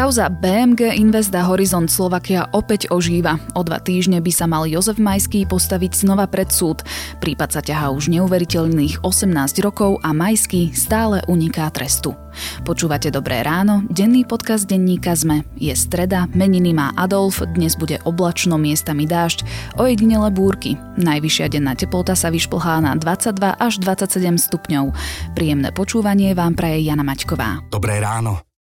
Kauza BMG Invest a Horizont Slovakia opäť ožíva. O dva týždne by sa mal Jozef Majský postaviť znova pred súd. Prípad sa ťahá už neuveriteľných 18 rokov a Majský stále uniká trestu. Počúvate Dobré ráno, denný podcast denníka ZME. Je streda, meniny má Adolf, dnes bude oblačno, miestami dážď, ojedinele búrky. Najvyššia denná teplota sa vyšplhá na 22 až 27 stupňov. Príjemné počúvanie vám praje Jana Maťková. Dobré ráno.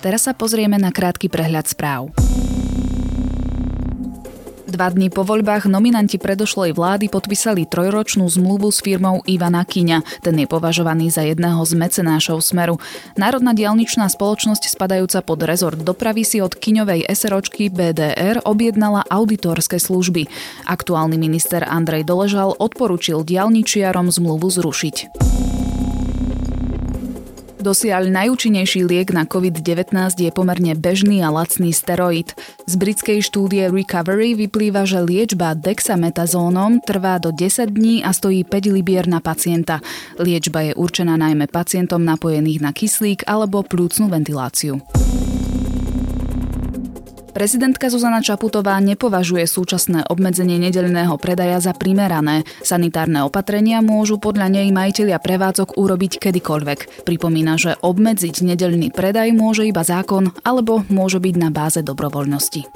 Teraz sa pozrieme na krátky prehľad správ. Dva dní po voľbách nominanti predošlej vlády podpísali trojročnú zmluvu s firmou Ivana Kiňa. Ten je považovaný za jedného z mecenášov Smeru. Národná dialničná spoločnosť spadajúca pod rezort dopravy si od Kiňovej SROčky BDR objednala auditorské služby. Aktuálny minister Andrej Doležal odporučil dialničiarom zmluvu zrušiť. Dosiaľ najúčinnejší liek na COVID-19 je pomerne bežný a lacný steroid. Z britskej štúdie Recovery vyplýva, že liečba dexametazónom trvá do 10 dní a stojí 5 libier na pacienta. Liečba je určená najmä pacientom napojených na kyslík alebo plúcnu ventiláciu. Prezidentka Zuzana Čaputová nepovažuje súčasné obmedzenie nedeľného predaja za primerané. Sanitárne opatrenia môžu podľa nej majiteľia prevádzok urobiť kedykoľvek. Pripomína, že obmedziť nedeľný predaj môže iba zákon alebo môže byť na báze dobrovoľnosti.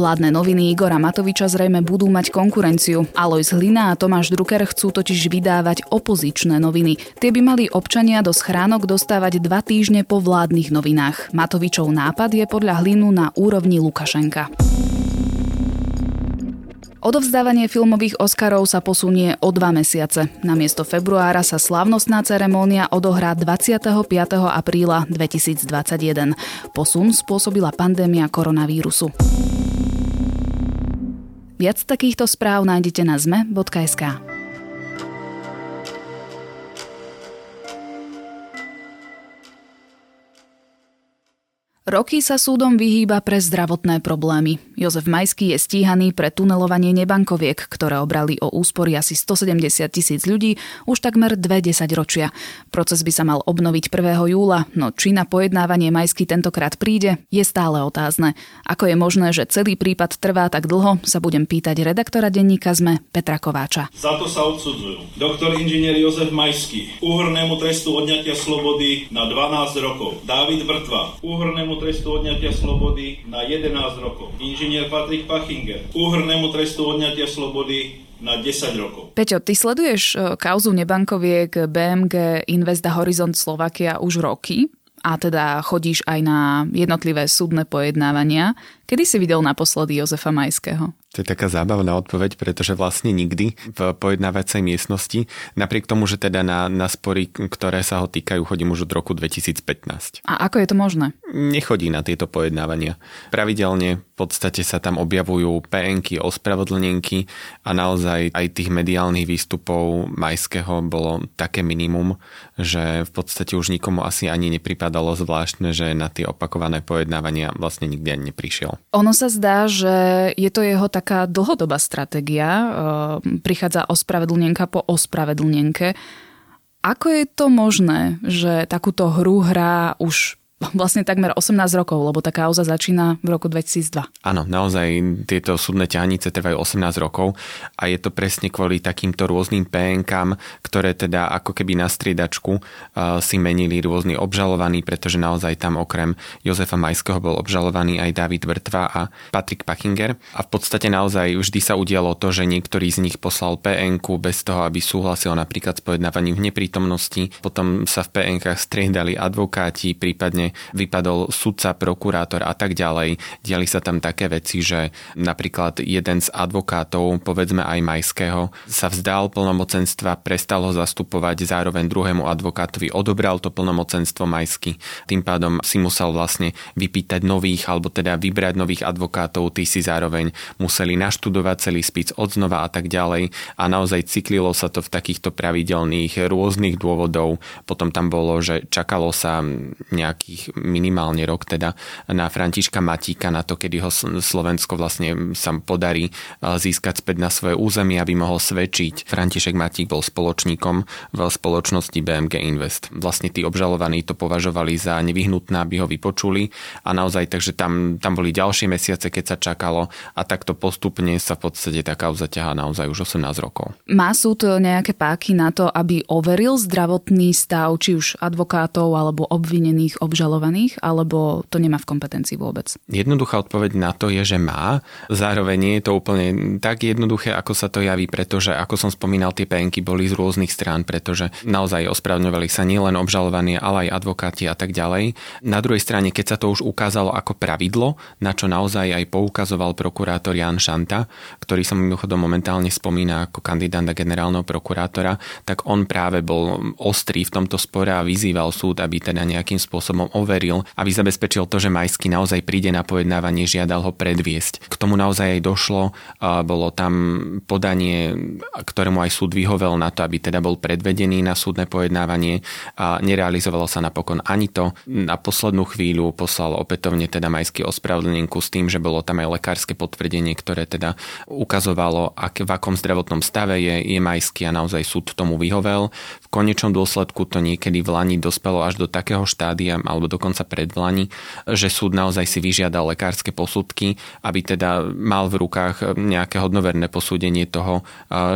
Vládne noviny Igora Matoviča zrejme budú mať konkurenciu. Alois Hlina a Tomáš Drucker chcú totiž vydávať opozičné noviny. Tie by mali občania do schránok dostávať dva týždne po vládnych novinách. Matovičov nápad je podľa Hlinu na úrovni Lukašenka. Odovzdávanie filmových Oscarov sa posunie o dva mesiace. Namiesto februára sa slávnostná ceremónia odohrá 25. apríla 2021. Posun spôsobila pandémia koronavírusu. Viac takýchto správ nájdete na zme.sk. Roky sa súdom vyhýba pre zdravotné problémy. Jozef Majský je stíhaný pre tunelovanie nebankoviek, ktoré obrali o úspory asi 170 tisíc ľudí už takmer dve ročia. Proces by sa mal obnoviť 1. júla, no či na pojednávanie Majský tentokrát príde, je stále otázne. Ako je možné, že celý prípad trvá tak dlho, sa budem pýtať redaktora denníka ZME Petra Kováča. Za to sa odsudzujú doktor inžinier Jozef Majský, úhrnému trestu odňatia slobody na 12 rokov, Dávid Vrtva, úhrnému trestu odňatia slobody na 11 rokov. Inžinier Patrik Pachinger, úhrnému trestu odňatia slobody na 10 rokov. Peťo, ty sleduješ e, kauzu nebankoviek BMG Investa Horizont Slovakia už roky a teda chodíš aj na jednotlivé súdne pojednávania. Kedy si videl naposledy Jozefa Majského? To je taká zábavná odpoveď, pretože vlastne nikdy v pojednávacej miestnosti, napriek tomu, že teda na, na spory, ktoré sa ho týkajú, chodím už od roku 2015. A ako je to možné? Nechodí na tieto pojednávania. Pravidelne v podstate sa tam objavujú PNky, ospravedlnenky a naozaj aj tých mediálnych výstupov Majského bolo také minimum, že v podstate už nikomu asi ani nepripadalo zvláštne, že na tie opakované pojednávania vlastne nikdy ani neprišiel. Ono sa zdá, že je to jeho tak taká dlhodobá stratégia. E, prichádza ospravedlnenka po ospravedlnenke. Ako je to možné, že takúto hru hrá už vlastne takmer 18 rokov, lebo tá kauza začína v roku 2002. Áno, naozaj tieto súdne ťahanice trvajú 18 rokov a je to presne kvôli takýmto rôznym PNK, ktoré teda ako keby na striedačku uh, si menili rôzni obžalovaní, pretože naozaj tam okrem Jozefa Majského bol obžalovaný aj David Vrtva a Patrick Pachinger. A v podstate naozaj vždy sa udialo to, že niektorý z nich poslal PNK bez toho, aby súhlasil napríklad s pojednávaním v neprítomnosti. Potom sa v PNK striedali advokáti, prípadne vypadol sudca, prokurátor a tak ďalej. Diali sa tam také veci, že napríklad jeden z advokátov, povedzme aj Majského, sa vzdal plnomocenstva, prestal ho zastupovať, zároveň druhému advokátovi odobral to plnomocenstvo Majsky. Tým pádom si musel vlastne vypýtať nových, alebo teda vybrať nových advokátov, tí si zároveň museli naštudovať celý spis odznova a tak ďalej a naozaj cyklilo sa to v takýchto pravidelných rôznych dôvodov. Potom tam bolo, že čakalo sa nejakých minimálne rok teda na Františka Matíka na to, kedy ho Slovensko vlastne sa podarí získať späť na svoje územie, aby mohol svedčiť. František Matík bol spoločníkom v spoločnosti BMG Invest. Vlastne tí obžalovaní to považovali za nevyhnutné, aby ho vypočuli a naozaj takže tam, tam boli ďalšie mesiace, keď sa čakalo a takto postupne sa v podstate tá kauza ťahá naozaj už 18 rokov. Má súd nejaké páky na to, aby overil zdravotný stav či už advokátov alebo obvinených, obžalovaných, alebo to nemá v kompetencii vôbec? Jednoduchá odpoveď na to je, že má. Zároveň nie je to úplne tak jednoduché, ako sa to javí, pretože, ako som spomínal, tie penky boli z rôznych strán, pretože naozaj ospravedlňovali sa nielen obžalovaní, ale aj advokáti a tak ďalej. Na druhej strane, keď sa to už ukázalo ako pravidlo, na čo naozaj aj poukazoval prokurátor Jan Šanta, ktorý sa mimochodom momentálne spomína ako kandidát generálneho prokurátora, tak on práve bol ostrý v tomto spore a vyzýval súd, aby teda nejakým spôsobom overil, aby zabezpečil to, že Majský naozaj príde na pojednávanie, žiadal ho predviesť. K tomu naozaj aj došlo, bolo tam podanie, ktorému aj súd vyhovel na to, aby teda bol predvedený na súdne pojednávanie a nerealizovalo sa napokon ani to. Na poslednú chvíľu poslal opätovne teda Majský ospravedlnenku s tým, že bolo tam aj lekárske potvrdenie, ktoré teda ukazovalo, ak, v akom zdravotnom stave je, je Majský a naozaj súd tomu vyhovel. V konečnom dôsledku to niekedy v Lani dospelo až do takého štádia, alebo dokonca pred Lani, že súd naozaj si vyžiadal lekárske posudky, aby teda mal v rukách nejaké hodnoverné posúdenie toho,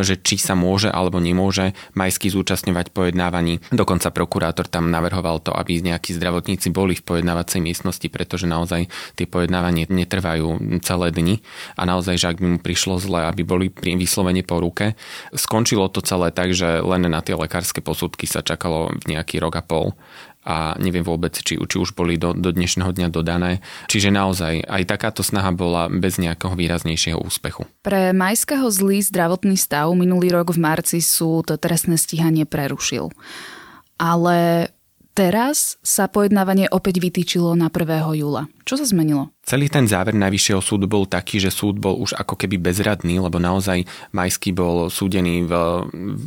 že či sa môže alebo nemôže Majský zúčastňovať pojednávaní. Dokonca prokurátor tam navrhoval to, aby nejakí zdravotníci boli v pojednávacej miestnosti, pretože naozaj tie pojednávanie netrvajú celé dni a naozaj, že ak by mu prišlo zle, aby boli vyslovene po ruke. Skončilo to celé tak, že len na tie lekárske posudky sa čakalo nejaký rok a pol a neviem vôbec, či, či už boli do, do dnešného dňa dodané. Čiže naozaj aj takáto snaha bola bez nejakého výraznejšieho úspechu. Pre majského zlý zdravotný stav minulý rok v marci súd trestné stíhanie prerušil. Ale teraz sa pojednávanie opäť vytýčilo na 1. júla. Čo sa zmenilo? Celý ten záver Najvyššieho súdu bol taký, že súd bol už ako keby bezradný, lebo naozaj Majský bol súdený v,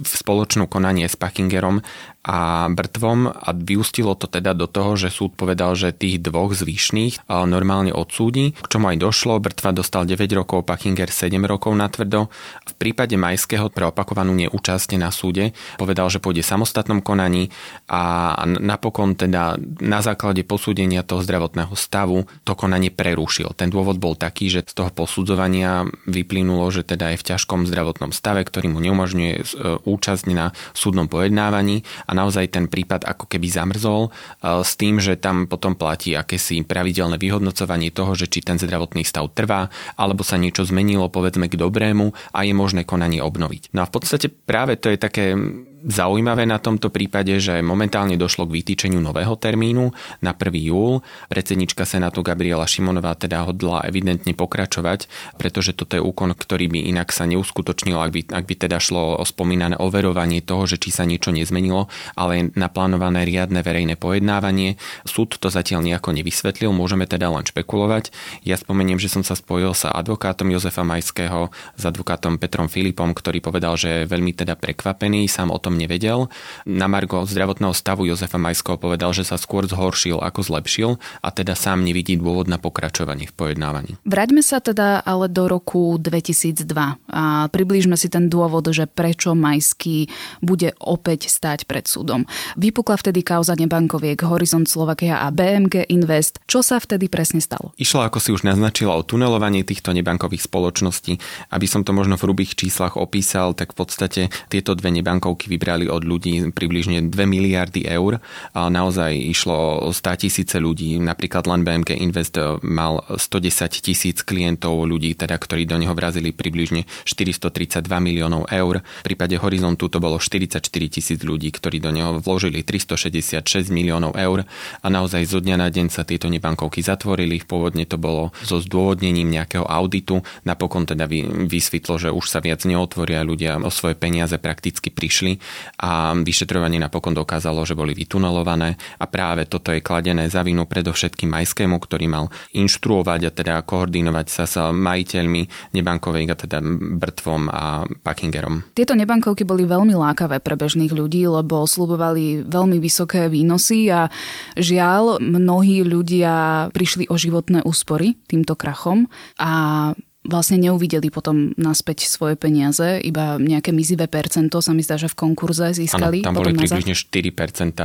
v spoločnú konanie s Packingerom a Brtvom a vyústilo to teda do toho, že súd povedal, že tých dvoch zvyšných normálne odsúdi, k čomu aj došlo. Brtva dostal 9 rokov, Packinger 7 rokov na tvrdo. V prípade Majského pre opakovanú neúčasť na súde povedal, že pôjde samostatnom konaní a napokon teda na základe posúdenia toho zdravotného stavu to konanie pre prerušil. Ten dôvod bol taký, že z toho posudzovania vyplynulo, že teda je v ťažkom zdravotnom stave, ktorý mu neumožňuje e, účasť na súdnom pojednávaní a naozaj ten prípad ako keby zamrzol e, s tým, že tam potom platí akési pravidelné vyhodnocovanie toho, že či ten zdravotný stav trvá, alebo sa niečo zmenilo povedzme k dobrému a je možné konanie obnoviť. No a v podstate práve to je také Zaujímavé na tomto prípade, že momentálne došlo k vytýčeniu nového termínu na 1. júl. Predsednička Senátu Gabriela Šimonová teda hodla evidentne pokračovať, pretože toto je úkon, ktorý by inak sa neuskutočnil, ak by, ak by teda šlo o spomínané overovanie toho, že či sa niečo nezmenilo, ale naplánované riadne verejné pojednávanie. Súd to zatiaľ nejako nevysvetlil, môžeme teda len špekulovať. Ja spomeniem, že som sa spojil sa advokátom Jozefa Majského, s advokátom Petrom Filipom, ktorý povedal, že je veľmi teda prekvapený sám o tom nevedel. Na Margo zdravotného stavu Jozefa Majského povedal, že sa skôr zhoršil ako zlepšil a teda sám nevidí dôvod na pokračovanie v pojednávaní. Vráťme sa teda ale do roku 2002 a priblížme si ten dôvod, že prečo Majský bude opäť stať pred súdom. Vypukla vtedy kauza nebankoviek Horizont Slovakia a BMG Invest. Čo sa vtedy presne stalo? Išlo, ako si už naznačila, o tunelovanie týchto nebankových spoločností. Aby som to možno v hrubých číslach opísal, tak v podstate tieto dve nebankovky vybrali od ľudí približne 2 miliardy eur. A naozaj išlo o 100 tisíce ľudí. Napríklad len BMK Invest mal 110 tisíc klientov ľudí, teda, ktorí do neho vrazili približne 432 miliónov eur. V prípade Horizontu to bolo 44 tisíc ľudí, ktorí do neho vložili 366 miliónov eur a naozaj zo dňa na deň sa tieto nebankovky zatvorili. Pôvodne to bolo so zdôvodnením nejakého auditu. Napokon teda vysvetlo, že už sa viac neotvoria, ľudia o svoje peniaze prakticky prišli a vyšetrovanie napokon dokázalo, že boli vytunelované a práve toto je kladené za vinu predovšetkým Majskému, ktorý mal inštruovať a teda koordinovať sa s majiteľmi nebankovej a teda Brtvom a Packingerom. Tieto nebankovky boli veľmi lákavé pre bežných ľudí, lebo slubovali veľmi vysoké výnosy a žiaľ, mnohí ľudia prišli o životné úspory týmto krachom a vlastne neuvideli potom naspäť svoje peniaze, iba nejaké mizivé percento sa mi zdá, že v konkurze získali. Ano, tam boli približne 4%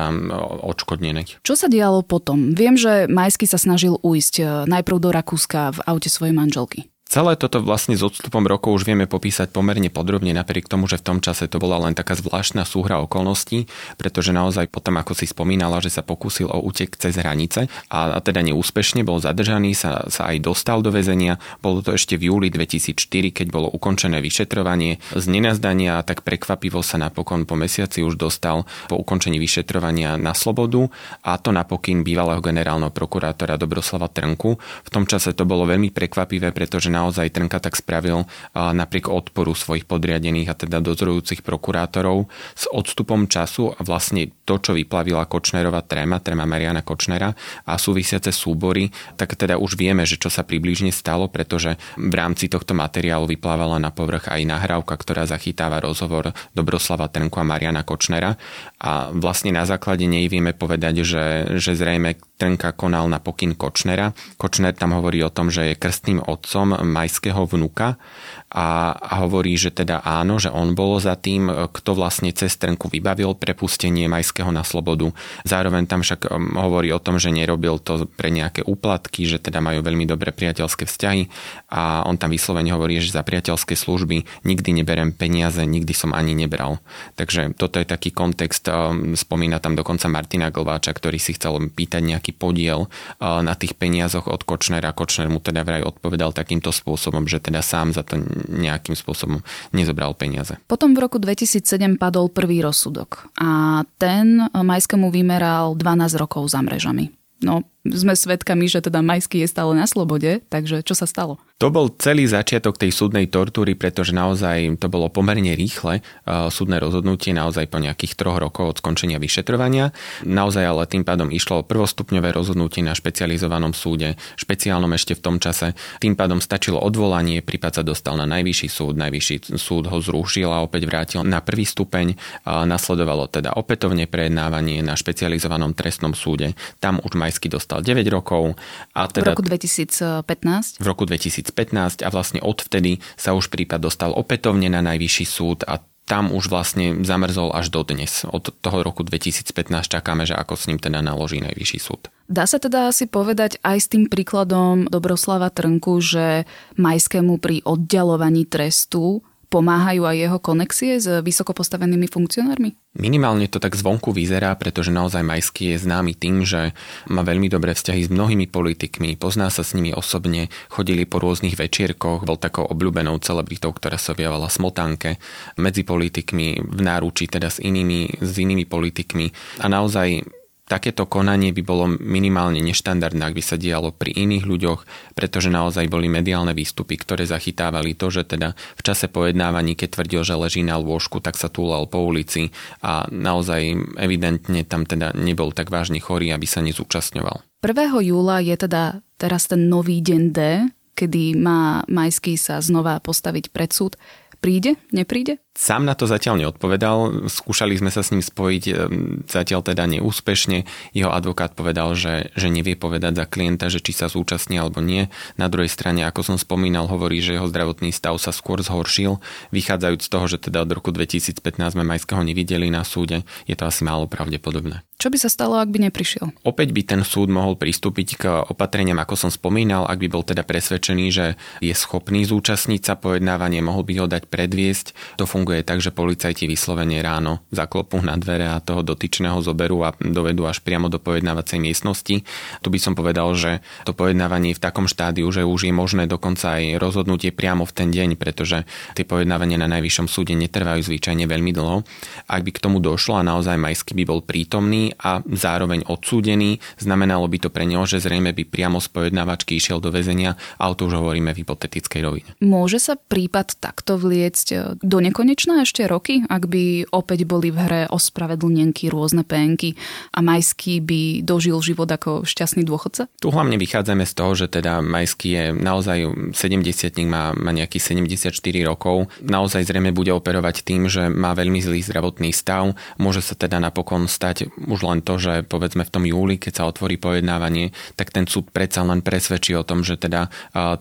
odškodnených. Čo sa dialo potom? Viem, že Majsky sa snažil ujsť e, najprv do Rakúska v aute svojej manželky. Celé toto vlastne s odstupom rokov už vieme popísať pomerne podrobne, napriek tomu, že v tom čase to bola len taká zvláštna súhra okolností, pretože naozaj potom, ako si spomínala, že sa pokúsil o útek cez hranice a, a teda neúspešne bol zadržaný, sa, sa aj dostal do väzenia. Bolo to ešte v júli 2004, keď bolo ukončené vyšetrovanie z nenazdania, tak prekvapivo sa napokon po mesiaci už dostal po ukončení vyšetrovania na slobodu a to napokyn bývalého generálneho prokurátora Dobroslava Trnku. V tom čase to bolo veľmi prekvapivé, pretože na naozaj Trnka tak spravil napriek odporu svojich podriadených a teda dozorujúcich prokurátorov s odstupom času a vlastne to, čo vyplavila Kočnerová tréma, tréma Mariana Kočnera a súvisiace súbory, tak teda už vieme, že čo sa približne stalo, pretože v rámci tohto materiálu vyplávala na povrch aj nahrávka, ktorá zachytáva rozhovor Dobroslava Trnku a Mariana Kočnera a vlastne na základe nej vieme povedať, že, že zrejme Trnka konal na pokyn Kočnera. Kočner tam hovorí o tom, že je krstným otcom majského vnuka a, hovorí, že teda áno, že on bol za tým, kto vlastne cez Trnku vybavil prepustenie majského na slobodu. Zároveň tam však um, hovorí o tom, že nerobil to pre nejaké úplatky, že teda majú veľmi dobré priateľské vzťahy a on tam vyslovene hovorí, že za priateľské služby nikdy neberem peniaze, nikdy som ani nebral. Takže toto je taký kontext, um, spomína tam dokonca Martina Glváča, ktorý si chcel pýtať nejaký podiel uh, na tých peniazoch od Kočnera. Kočner mu teda vraj odpovedal takýmto spôsobom, že teda sám za to nejakým spôsobom nezobral peniaze. Potom v roku 2007 padol prvý rozsudok a ten Majskému vymeral 12 rokov za mrežami. No, sme svedkami, že teda Majský je stále na slobode, takže čo sa stalo? To bol celý začiatok tej súdnej tortúry, pretože naozaj to bolo pomerne rýchle súdne rozhodnutie, naozaj po nejakých troch rokov od skončenia vyšetrovania. Naozaj ale tým pádom išlo o prvostupňové rozhodnutie na špecializovanom súde, špeciálnom ešte v tom čase. Tým pádom stačilo odvolanie, prípad sa dostal na najvyšší súd, najvyšší súd ho zrušil a opäť vrátil na prvý stupeň. Nasledovalo teda opätovne prejednávanie na špecializovanom trestnom súde. Tam už Majský dostal dostal 9 rokov. A teda, v roku 2015? V roku 2015 a vlastne odvtedy sa už prípad dostal opätovne na najvyšší súd a tam už vlastne zamrzol až do dnes. Od toho roku 2015 čakáme, že ako s ním teda naloží najvyšší súd. Dá sa teda asi povedať aj s tým príkladom Dobroslava Trnku, že Majskému pri oddialovaní trestu pomáhajú aj jeho konexie s vysoko postavenými funkcionármi? Minimálne to tak zvonku vyzerá, pretože naozaj Majský je známy tým, že má veľmi dobré vzťahy s mnohými politikmi, pozná sa s nimi osobne, chodili po rôznych večierkoch, bol takou obľúbenou celebritou, ktorá sa objavovala smotánke medzi politikmi v náručí, teda s inými, s inými politikmi a naozaj Takéto konanie by bolo minimálne neštandardné, ak by sa dialo pri iných ľuďoch, pretože naozaj boli mediálne výstupy, ktoré zachytávali to, že teda v čase pojednávaní, keď tvrdil, že leží na lôžku, tak sa túlal po ulici a naozaj evidentne tam teda nebol tak vážne chorý, aby sa nezúčastňoval. 1. júla je teda teraz ten nový deň D, kedy má Majský sa znova postaviť pred súd. Príde? Nepríde? Sám na to zatiaľ neodpovedal, skúšali sme sa s ním spojiť, zatiaľ teda neúspešne. Jeho advokát povedal, že, že nevie povedať za klienta, že či sa zúčastní alebo nie. Na druhej strane, ako som spomínal, hovorí, že jeho zdravotný stav sa skôr zhoršil, vychádzajúc z toho, že teda od roku 2015 sme Majského nevideli na súde, je to asi málo pravdepodobné. Čo by sa stalo, ak by neprišiel? Opäť by ten súd mohol pristúpiť k opatreniam, ako som spomínal, ak by bol teda presvedčený, že je schopný zúčastniť sa pojednávanie, mohol by ho dať predviesť do funguje tak, že policajti vyslovene ráno zaklopú na dvere a toho dotyčného zoberú a dovedú až priamo do pojednávacej miestnosti. Tu by som povedal, že to pojednávanie je v takom štádiu, že už je možné dokonca aj rozhodnutie priamo v ten deň, pretože tie pojednávania na najvyššom súde netrvajú zvyčajne veľmi dlho. Ak by k tomu došlo a naozaj Majský by bol prítomný a zároveň odsúdený, znamenalo by to pre neho, že zrejme by priamo z pojednávačky išiel do väzenia, ale to už hovoríme v hypotetickej rovine. Môže sa prípad takto vliecť do nekonečna ešte roky, ak by opäť boli v hre ospravedlnenky, rôzne penky a Majský by dožil život ako šťastný dôchodca? Tu hlavne vychádzame z toho, že teda Majský je naozaj 70 má, má nejaký 74 rokov. Naozaj zrejme bude operovať tým, že má veľmi zlý zdravotný stav. Môže sa teda napokon stať už len to, že povedzme v tom júli, keď sa otvorí pojednávanie, tak ten súd predsa len presvedčí o tom, že teda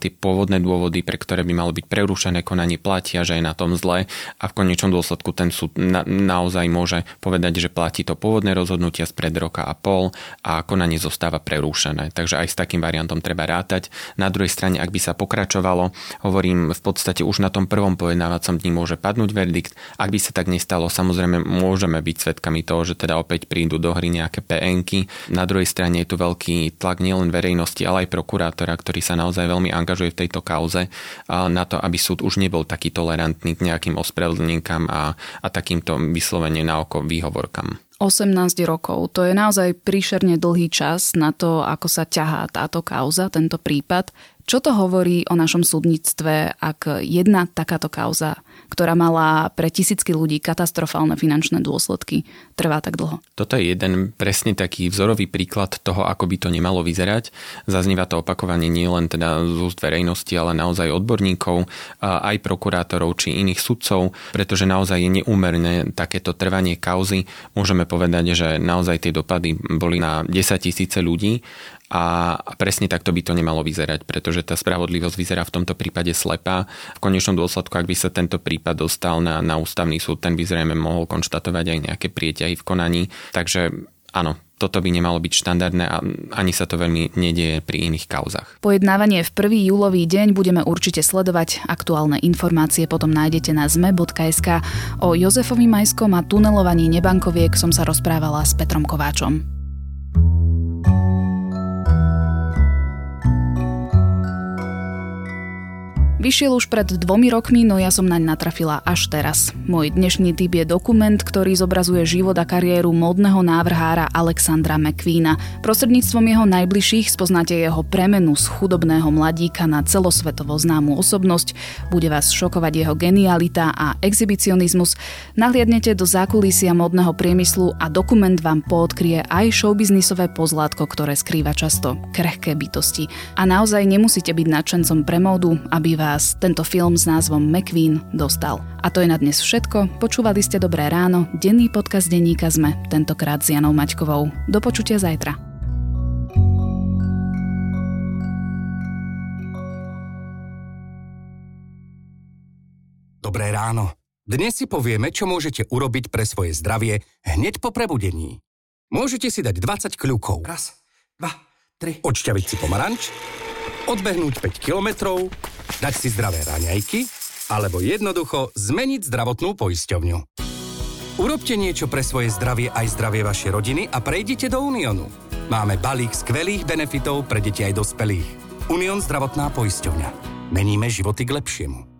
tie pôvodné dôvody, pre ktoré by malo byť prerušené konanie, platia, že je na tom zle v konečnom dôsledku ten súd na, naozaj môže povedať, že platí to pôvodné rozhodnutia spred roka a pol a konanie zostáva prerušené. Takže aj s takým variantom treba rátať. Na druhej strane, ak by sa pokračovalo, hovorím, v podstate už na tom prvom pojednávacom dni môže padnúť verdikt. Ak by sa tak nestalo, samozrejme môžeme byť svedkami toho, že teda opäť prídu do hry nejaké PNky. Na druhej strane je tu veľký tlak nielen verejnosti, ale aj prokurátora, ktorý sa naozaj veľmi angažuje v tejto kauze na to, aby súd už nebol taký tolerantný k nejakým ospravedlníkam a, a takýmto vyslovene na oko výhovorkam. 18 rokov. To je naozaj príšerne dlhý čas na to, ako sa ťahá táto kauza, tento prípad. Čo to hovorí o našom súdnictve, ak jedna takáto kauza ktorá mala pre tisícky ľudí katastrofálne finančné dôsledky, trvá tak dlho. Toto je jeden presne taký vzorový príklad toho, ako by to nemalo vyzerať. Zaznieva to opakovanie nie len teda z úst verejnosti, ale naozaj odborníkov, aj prokurátorov či iných sudcov, pretože naozaj je neúmerné takéto trvanie kauzy. Môžeme povedať, že naozaj tie dopady boli na 10 tisíce ľudí a presne takto by to nemalo vyzerať, pretože tá spravodlivosť vyzerá v tomto prípade slepá. V konečnom dôsledku, ak by sa tento prípad dostal na, na ústavný súd, ten by zrejme mohol konštatovať aj nejaké prieťahy v konaní. Takže áno, toto by nemalo byť štandardné a ani sa to veľmi nedieje pri iných kauzach. Pojednávanie v 1. júlový deň budeme určite sledovať. Aktuálne informácie potom nájdete na zme.sk. O Jozefovi Majskom a tunelovaní nebankoviek som sa rozprávala s Petrom Kováčom. Vyšiel už pred dvomi rokmi, no ja som naň natrafila až teraz. Môj dnešný typ je dokument, ktorý zobrazuje život a kariéru módneho návrhára Alexandra McQueena. Prostredníctvom jeho najbližších spoznáte jeho premenu z chudobného mladíka na celosvetovo známu osobnosť, bude vás šokovať jeho genialita a exhibicionizmus, nahliadnete do zákulisia módneho priemyslu a dokument vám poodkrie aj showbiznisové pozlátko, ktoré skrýva často krehké bytosti. A naozaj nemusíte byť nadšencom pre módu, aby vás vás tento film s názvom McQueen dostal. A to je na dnes všetko. Počúvali ste Dobré ráno, denný podcast denníka sme, tentokrát s Janou Maťkovou. Do počutia zajtra. Dobré ráno. Dnes si povieme, čo môžete urobiť pre svoje zdravie hneď po prebudení. Môžete si dať 20 kľukov. Raz, dva, tri. Odšťaviť si pomaranč, odbehnúť 5 kilometrov, dať si zdravé raňajky alebo jednoducho zmeniť zdravotnú poisťovňu. Urobte niečo pre svoje zdravie aj zdravie vašej rodiny a prejdite do Uniónu. Máme balík skvelých benefitov pre deti aj dospelých. Unión zdravotná poisťovňa. Meníme životy k lepšiemu.